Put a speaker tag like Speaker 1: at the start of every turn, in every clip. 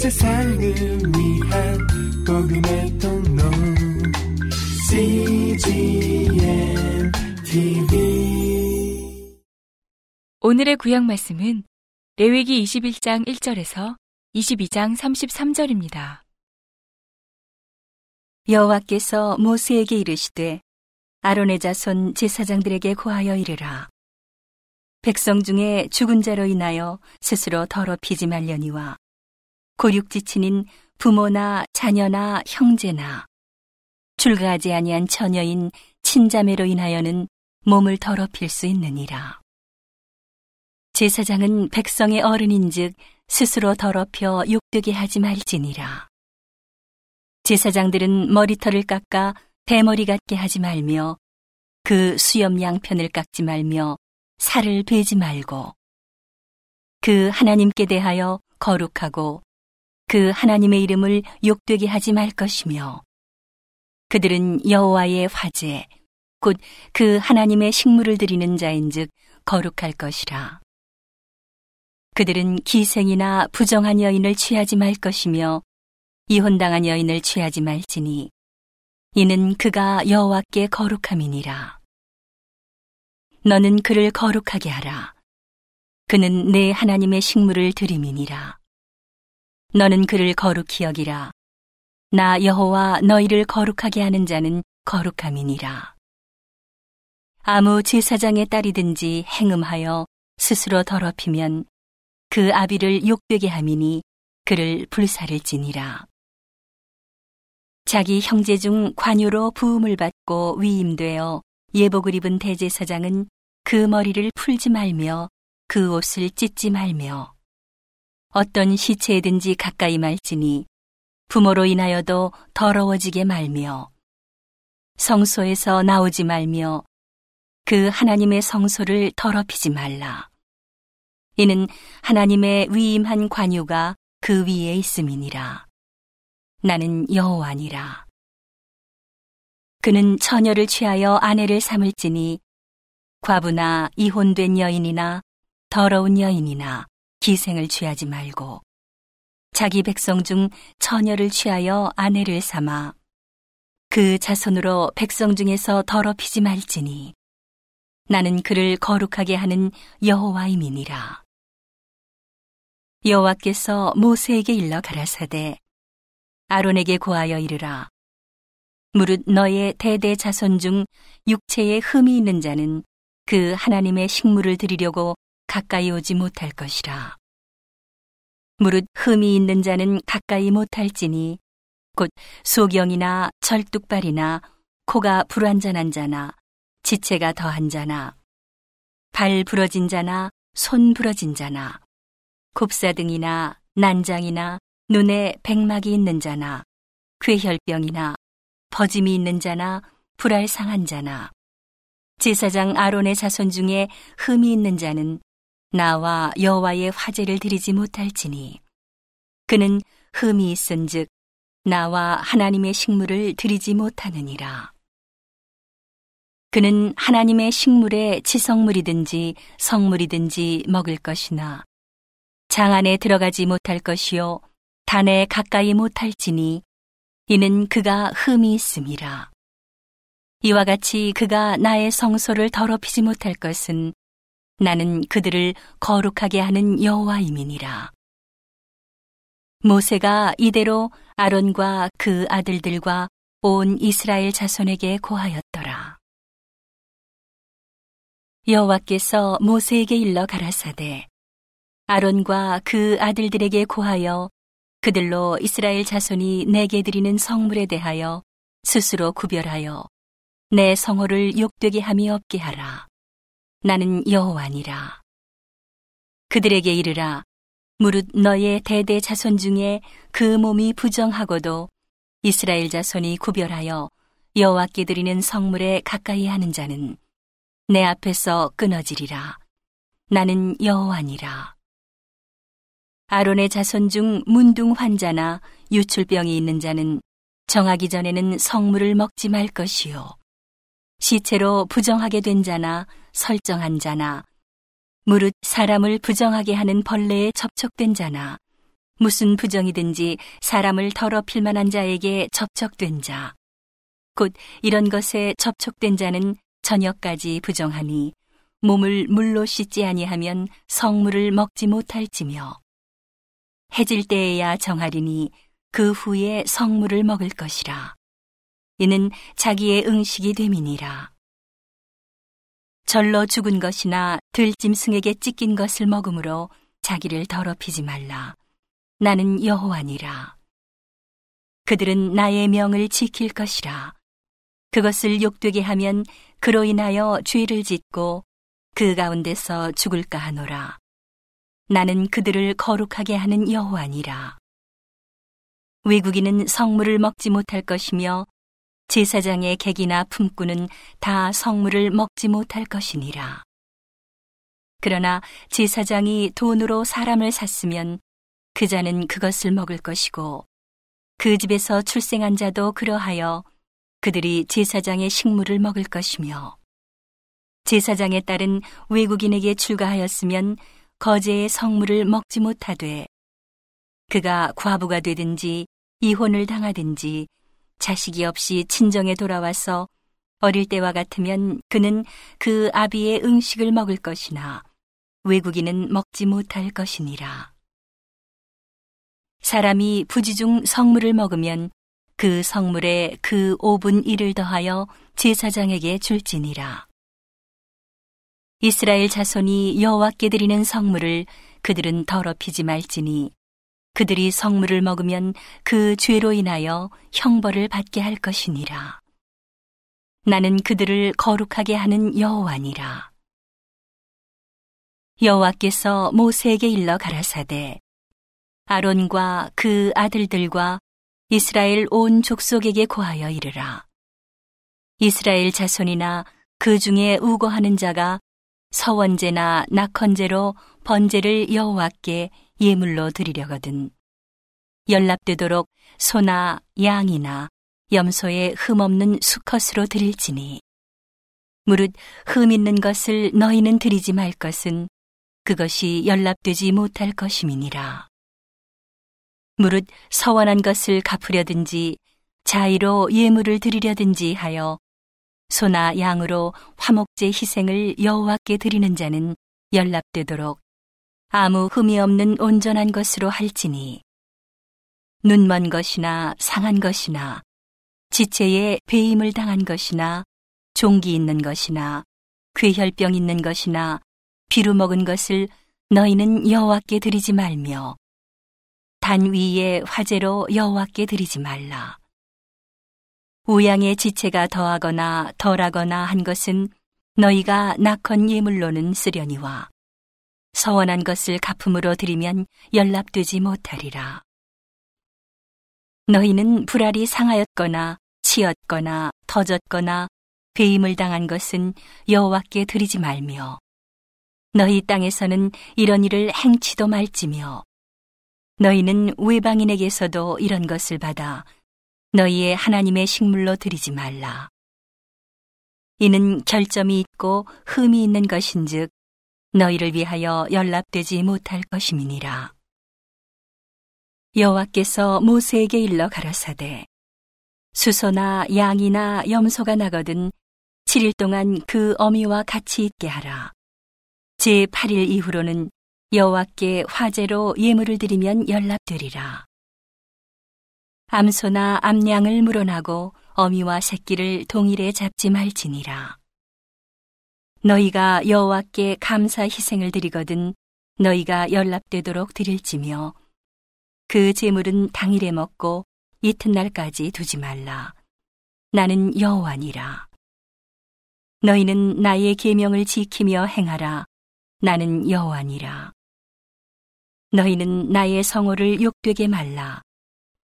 Speaker 1: 세상을 위한 복음의 통로. CGM TV
Speaker 2: 오늘의 구약 말씀은 레위기 21장 1절에서 22장 33절입니다.
Speaker 3: 여호와께서 모세에게 이르시되 아론의 자손 제사장들에게 고하여 이르라. 백성 중에 죽은 자로 인하여 스스로 더럽히지 말려니와 고육지친인 부모나 자녀나 형제나 출가하지 아니한 처녀인 친자매로 인하여는 몸을 더럽힐 수 있느니라. 제사장은 백성의 어른인즉 스스로 더럽혀 욕되게 하지 말지니라. 제사장들은 머리털을 깎아 대머리 같게 하지 말며 그 수염 양편을 깎지 말며 살을 베지 말고 그 하나님께 대하여 거룩하고 그 하나님의 이름을 욕되게 하지 말 것이며 그들은 여호와의 화제 곧 그 하나님의 식물을 드리는 자인즉 거룩할 것이라. 그들은 기생이나 부정한 여인을 취하지 말 것이며 이혼당한 여인을 취하지 말지니 이는 그가 여호와께 거룩함이니라. 너는 그를 거룩하게 하라. 그는 내 하나님의 식물을 드림이니라 너는 그를 거룩히 여기라 나 여호와 너희를 거룩하게 하는 자는 거룩함이니라 아무 제사장의 딸이든지 행음하여 스스로 더럽히면 그 아비를 욕되게 함이니 그를 불사를지니라. 자기 형제 중 관유로 부음을 받고 위임되어 예복을 입은 대제사장은 그 머리를 풀지 말며 그 옷을 찢지 말며 어떤 시체에든지 가까이 말지니 부모로 인하여도 더러워지게 말며 성소에서 나오지 말며 그 하나님의 성소를 더럽히지 말라. 이는 하나님의 위임한 관유가 그 위에 있음이니라. 나는 여호와니라. 그는 처녀를 취하여 아내를 삼을지니 과부나 이혼된 여인이나 더러운 여인이나 기생을 취하지 말고 자기 백성 중 처녀를 취하여 아내를 삼아 그 자손으로 백성 중에서 더럽히지 말지니 나는 그를 거룩하게 하는 여호와임이니라. 여호와께서 모세에게 일러 가라사대 아론에게 고하여 이르라 무릇 너의 대대 자손 중 육체에 흠이 있는 자는 그 하나님의 식물을 드리려고 가까이 오지 못할 것이라. 무릇 흠이 있는 자는 가까이 못할지니 곧 소경이나 절뚝발이나 코가 불완전한 자나 지체가 더한 자나 발 부러진 자나 손 부러진 자나 곱사등이나 난장이나 눈에 백막이 있는 자나 괴혈병이나 버짐이 있는 자나 불알 상한 자나 제사장 아론의 자손 중에 흠이 있는 자는 나와 여호와의 화제를 드리지 못할지니. 그는 흠이 있은즉 나와 하나님의 식물을 드리지 못하느니라. 그는 하나님의 식물에 지성물이든지 성물이든지 먹을 것이나 장 안에 들어가지 못할 것이요 단에 가까이 못할지니 이는 그가 흠이 있음이라. 이와 같이 그가 나의 성소를 더럽히지 못할 것은 나는 그들을 거룩하게 하는 여호와임이니라. 모세가 이대로 아론과 그 아들들과 온 이스라엘 자손에게 고하였더라. 여호와께서 모세에게 일러 가라사대 아론과 그 아들들에게 고하여 그들로 이스라엘 자손이 내게 드리는 성물에 대하여 스스로 구별하여 내 성호를 욕되게 함이 없게 하라. 나는 여호와니라. 그들에게 이르라. 무릇 너의 대대 자손 중에 그 몸이 부정하고도 이스라엘 자손이 구별하여 여호와께 드리는 성물에 가까이 하는 자는 내 앞에서 끊어지리라. 나는 여호와니라. 아론의 자손 중 문둥 환자나 유출병이 있는 자는 정하기 전에는 성물을 먹지 말 것이요. 시체로 부정하게 된 자나 설정한 자나 무릇 사람을 부정하게 하는 벌레에 접촉된 자나 무슨 부정이든지 사람을 더럽힐 만한 자에게 접촉된 자, 곧 이런 것에 접촉된 자는 저녁까지 부정하니 몸을 물로 씻지 아니하면 성물을 먹지 못할지며 해질 때에야 정하리니 그 후에 성물을 먹을 것이라. 이는 자기의 응식이 됨이니라. 절로 죽은 것이나 들짐승에게 찢긴 것을 먹음으로 자기를 더럽히지 말라. 나는 여호와니라. 그들은 나의 명을 지킬 것이라. 그것을 욕되게 하면 그로 인하여 죄를 짓고 그 가운데서 죽을까 하노라. 나는 그들을 거룩하게 하는 여호와니라. 외국인은 성물을 먹지 못할 것이며 제사장의 객이나 품꾼은 다 성물을 먹지 못할 것이니라. 그러나 제사장이 돈으로 사람을 샀으면 그 자는 그것을 먹을 것이고 그 집에서 출생한 자도 그러하여 그들이 제사장의 식물을 먹을 것이며 제사장의 딸은 외국인에게 출가하였으면 거제의 성물을 먹지 못하되 그가 과부가 되든지 이혼을 당하든지 자식이 없이 친정에 돌아와서 어릴 때와 같으면 그는 그 아비의 음식을 먹을 것이나 외국인은 먹지 못할 것이니라. 사람이 부지 중 성물을 먹으면 그 성물에 그 5분 1을 더하여 제사장에게 줄지니라. 이스라엘 자손이 여호와께 드리는 성물을 그들은 더럽히지 말지니 그들이 성물을 먹으면 그 죄로 인하여 형벌을 받게 할 것이니라. 나는 그들을 거룩하게 하는 여호와니라. 여호와께서 모세에게 일러 가라사대 아론과 그 아들들과 이스라엘 온 족속에게 고하여 이르라. 이스라엘 자손이나 그 중에 우거하는 자가 서원제나 낙헌제로 번제를 여호와께 예물로 드리려거든. 연락되도록 소나 양이나 염소의 흠 없는 수컷으로 드릴지니. 무릇 흠 있는 것을 너희는 드리지 말 것은 그것이 연락되지 못할 것임이니라. 무릇 서원한 것을 갚으려든지 자의로 예물을 드리려든지 하여 소나 양으로 화목제 희생을 여호와께 드리는 자는 연락되도록 아무 흠이 없는 온전한 것으로 할지니 눈먼 것이나 상한 것이나 지체에 배임을 당한 것이나 종기 있는 것이나 괴혈병 있는 것이나 비루 먹은 것을 너희는 여호와께 드리지 말며 단 위에 화제로 여호와께 드리지 말라. 우양의 지체가 더하거나 덜하거나 한 것은 너희가 낙헌 예물로는 쓰려니와 서원한 것을 갚음으로 드리면 연락되지 못하리라. 너희는 불알이 상하였거나 치였거나 터졌거나 배임을 당한 것은 여호와께 드리지 말며 너희 땅에서는 이런 일을 행치도 말지며 너희는 외방인에게서도 이런 것을 받아 너희의 하나님의 식물로 드리지 말라. 이는 결점이 있고 흠이 있는 것인즉 너희를 위하여 연락되지 못할 것임이니라. 여호와께서 모세에게 일러 가라사대 수소나 양이나 염소가 나거든 7일 동안 그 어미와 같이 있게 하라. 제 8일 이후로는 여호와께 화제로 예물을 드리면 연락되리라. 암소나 암양을 물어나고 어미와 새끼를 동일에 잡지 말지니라. 너희가 여호와께 감사 희생을 드리거든 너희가 연락되도록 드릴지며 그 제물은 당일에 먹고 이튿날까지 두지 말라. 나는 여호와니라. 너희는 나의 계명을 지키며 행하라. 나는 여호와니라. 너희는 나의 성호를 욕되게 말라.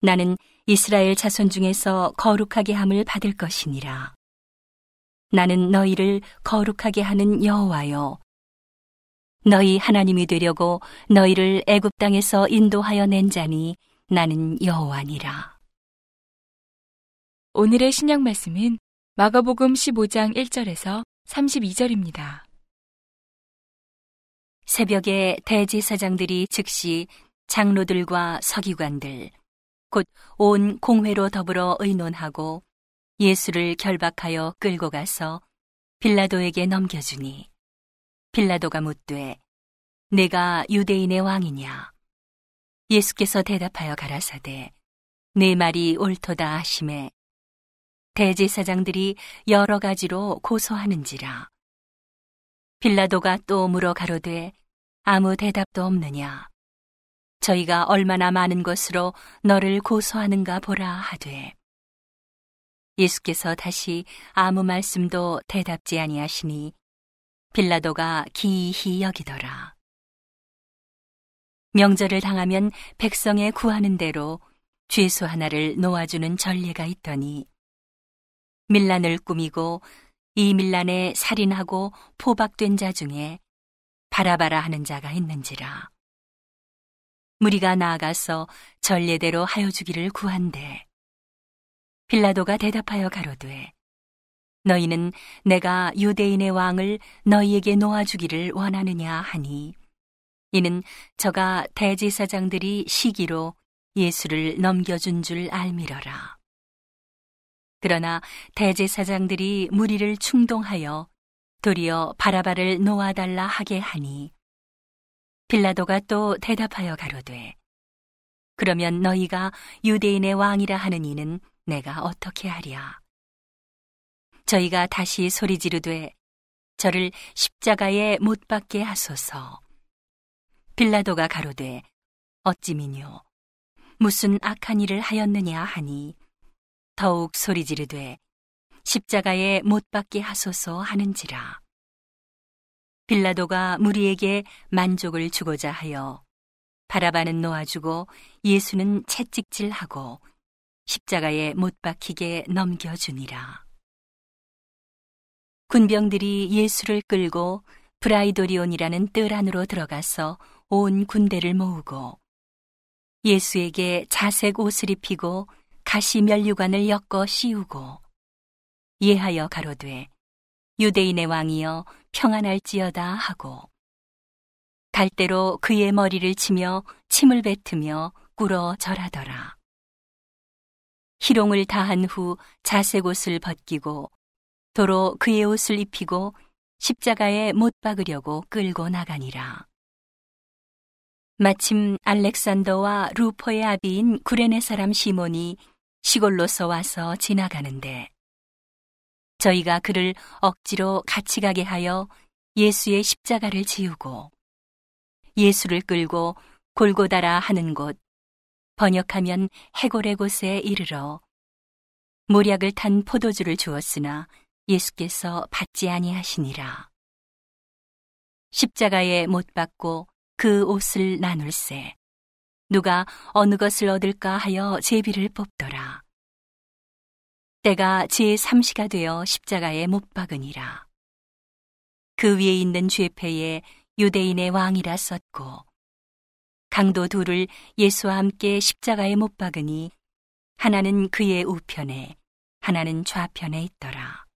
Speaker 3: 나는 이스라엘 자손 중에서 거룩하게 함을 받을 것이니라. 나는 너희를 거룩하게 하는 여호와요. 너희 하나님이 되려고 너희를 애굽 땅에서 인도하여 낸 자니 나는 여호와니라.
Speaker 2: 오늘의 신약 말씀은 마가복음 15장 1절에서 32절입니다.
Speaker 3: 새벽에 대제사장들이 즉시 장로들과 서기관들 곧 온 공회로 더불어 의논하고 예수를 결박하여 끌고 가서 빌라도에게 넘겨주니 빌라도가 묻되 내가 유대인의 왕이냐? 예수께서 대답하여 가라사대 내 말이 옳도다 하심에 대제사장들이 여러 가지로 고소하는지라. 빌라도가 또 물어 가로되 아무 대답도 없느냐? 저희가 얼마나 많은 것으로 너를 고소하는가 보라 하되 예수께서 다시 아무 말씀도 대답지 아니하시니 빌라도가 기이히 여기더라. 명절을 당하면 백성에 구하는 대로 죄수 하나를 놓아주는 전례가 있더니 밀란을 꾸미고 이 밀란에 살인하고 포박된 자 중에 바라바라 하는 자가 있는지라. 무리가 나아가서 전례대로 하여 주기를 구한대. 빌라도가 대답하여 가로되 너희는 내가 유대인의 왕을 너희에게 놓아주기를 원하느냐 하니 이는 저가 대제사장들이 시기로 예수를 넘겨준 줄 알미러라. 그러나 대제사장들이 무리를 충동하여 도리어 바라바를 놓아달라 하게 하니 빌라도가 또 대답하여 가로되 그러면 너희가 유대인의 왕이라 하는 이는 내가 어떻게 하랴. 저희가 다시 소리 지르되 저를 십자가에 못 박게 하소서. 빌라도가 가로되 어찌미뇨? 무슨 악한 일을 하였느냐 하니? 더욱 소리 지르되 십자가에 못 박게 하소서 하는지라. 빌라도가 무리에게 만족을 주고자 하여 바라바는 놓아주고 예수는 채찍질하고 십자가에 못 박히게 넘겨주니라. 군병들이 예수를 끌고 브라이도리온이라는 뜰 안으로 들어가서 온 군대를 모으고 예수에게 자색 옷을 입히고 가시 면류관을 엮어 씌우고 예하여 가로되 유대인의 왕이여 평안할지어다 하고 갈대로 그의 머리를 치며 침을 뱉으며 꿇어 절하더라. 희롱을 다한 후 자색 옷을 벗기고 도로 그의 옷을 입히고 십자가에 못 박으려고 끌고 나가니라. 마침 알렉산더와 루퍼의 아비인 구레네 사람 시몬이 시골로서 와서 지나가는데 저희가 그를 억지로 같이 가게 하여 예수의 십자가를 지우고 예수를 끌고 골고다라 하는 곳, 번역하면 해골의 곳에 이르러 모략을 탄 포도주를 주었으나 예수께서 받지 아니하시니라. 십자가에 못 박고 그 옷을 나눌세. 누가 어느 것을 얻을까 하여 제비를 뽑더라. 때가 제3시가 되어 십자가에 못 박으니라. 그 위에 있는 죄패에 유대인의 왕이라 썼고, 강도 둘을 예수와 함께 십자가에 못 박으니, 하나는 그의 우편에, 하나는 좌편에 있더라.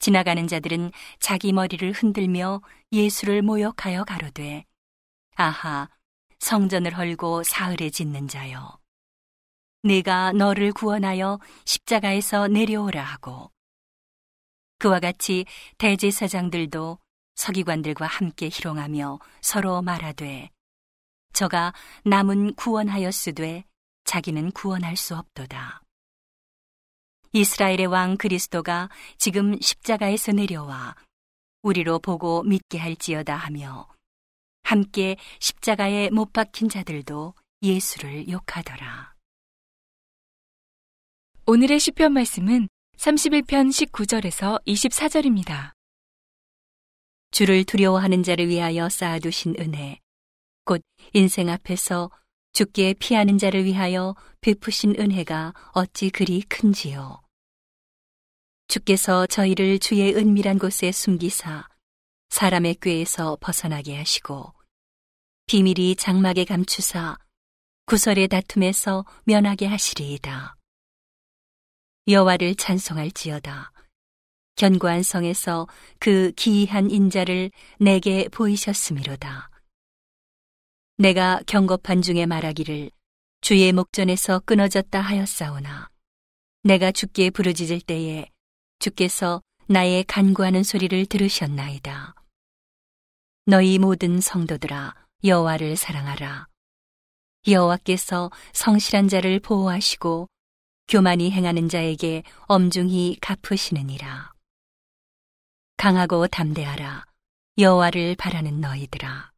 Speaker 3: 지나가는 자들은 자기 머리를 흔들며 예수를 모욕하여 가로되, 아하, 성전을 헐고 사흘에 짓는 자여. 내가 너를 구원하여 십자가에서 내려오라 하고 그와 같이 대제사장들도 서기관들과 함께 희롱하며 서로 말하되 저가 남은 구원하였으되 자기는 구원할 수 없도다. 이스라엘의 왕 그리스도가 지금 십자가에서 내려와 우리로 보고 믿게 할지어다 하며 함께 십자가에 못 박힌 자들도 예수를 욕하더라.
Speaker 2: 오늘의 시편 말씀은 31편 19절에서 24절입니다.
Speaker 3: 주를 두려워하는 자를 위하여 쌓아두신 은혜, 곧 인생 앞에서 죽게 피하는 자를 위하여 베푸신 은혜가 어찌 그리 큰지요. 주께서 저희를 주의 은밀한 곳에 숨기사 사람의 꾀에서 벗어나게 하시고 비밀이 장막에 감추사 구설의 다툼에서 면하게 하시리이다. 여호와를 찬송할지어다. 견고한 성에서 그 기이한 인자를 내게 보이셨음이로다. 내가 경고판 중에 말하기를 주의 목전에서 끊어졌다 하였사오나 내가 주께 부르짖을 때에 주께서 나의 간구하는 소리를 들으셨나이다. 너희 모든 성도들아 여호와를 사랑하라. 여호와께서 성실한 자를 보호하시고 교만이 행하는 자에게 엄중히 갚으시느니라. 강하고 담대하라. 여호와를 바라는 너희들아.